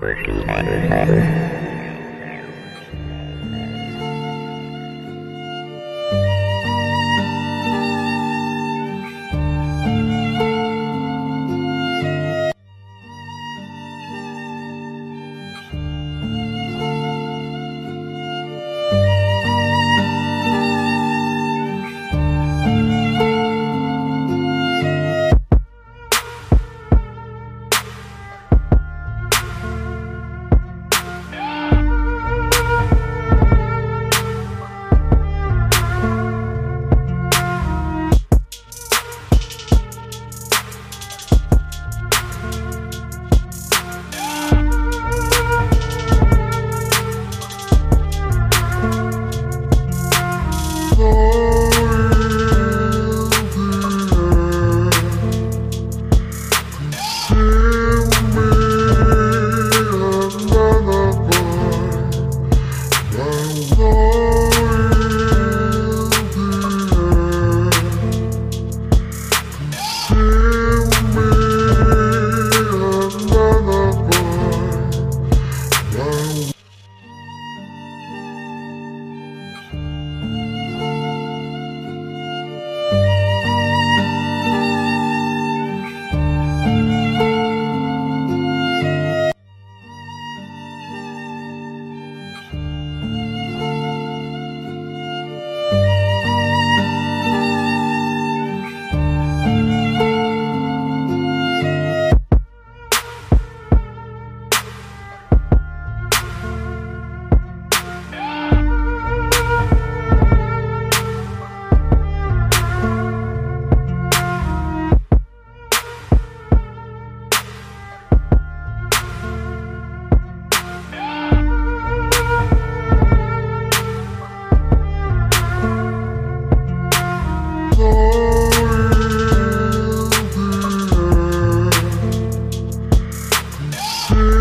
Recording. Shit.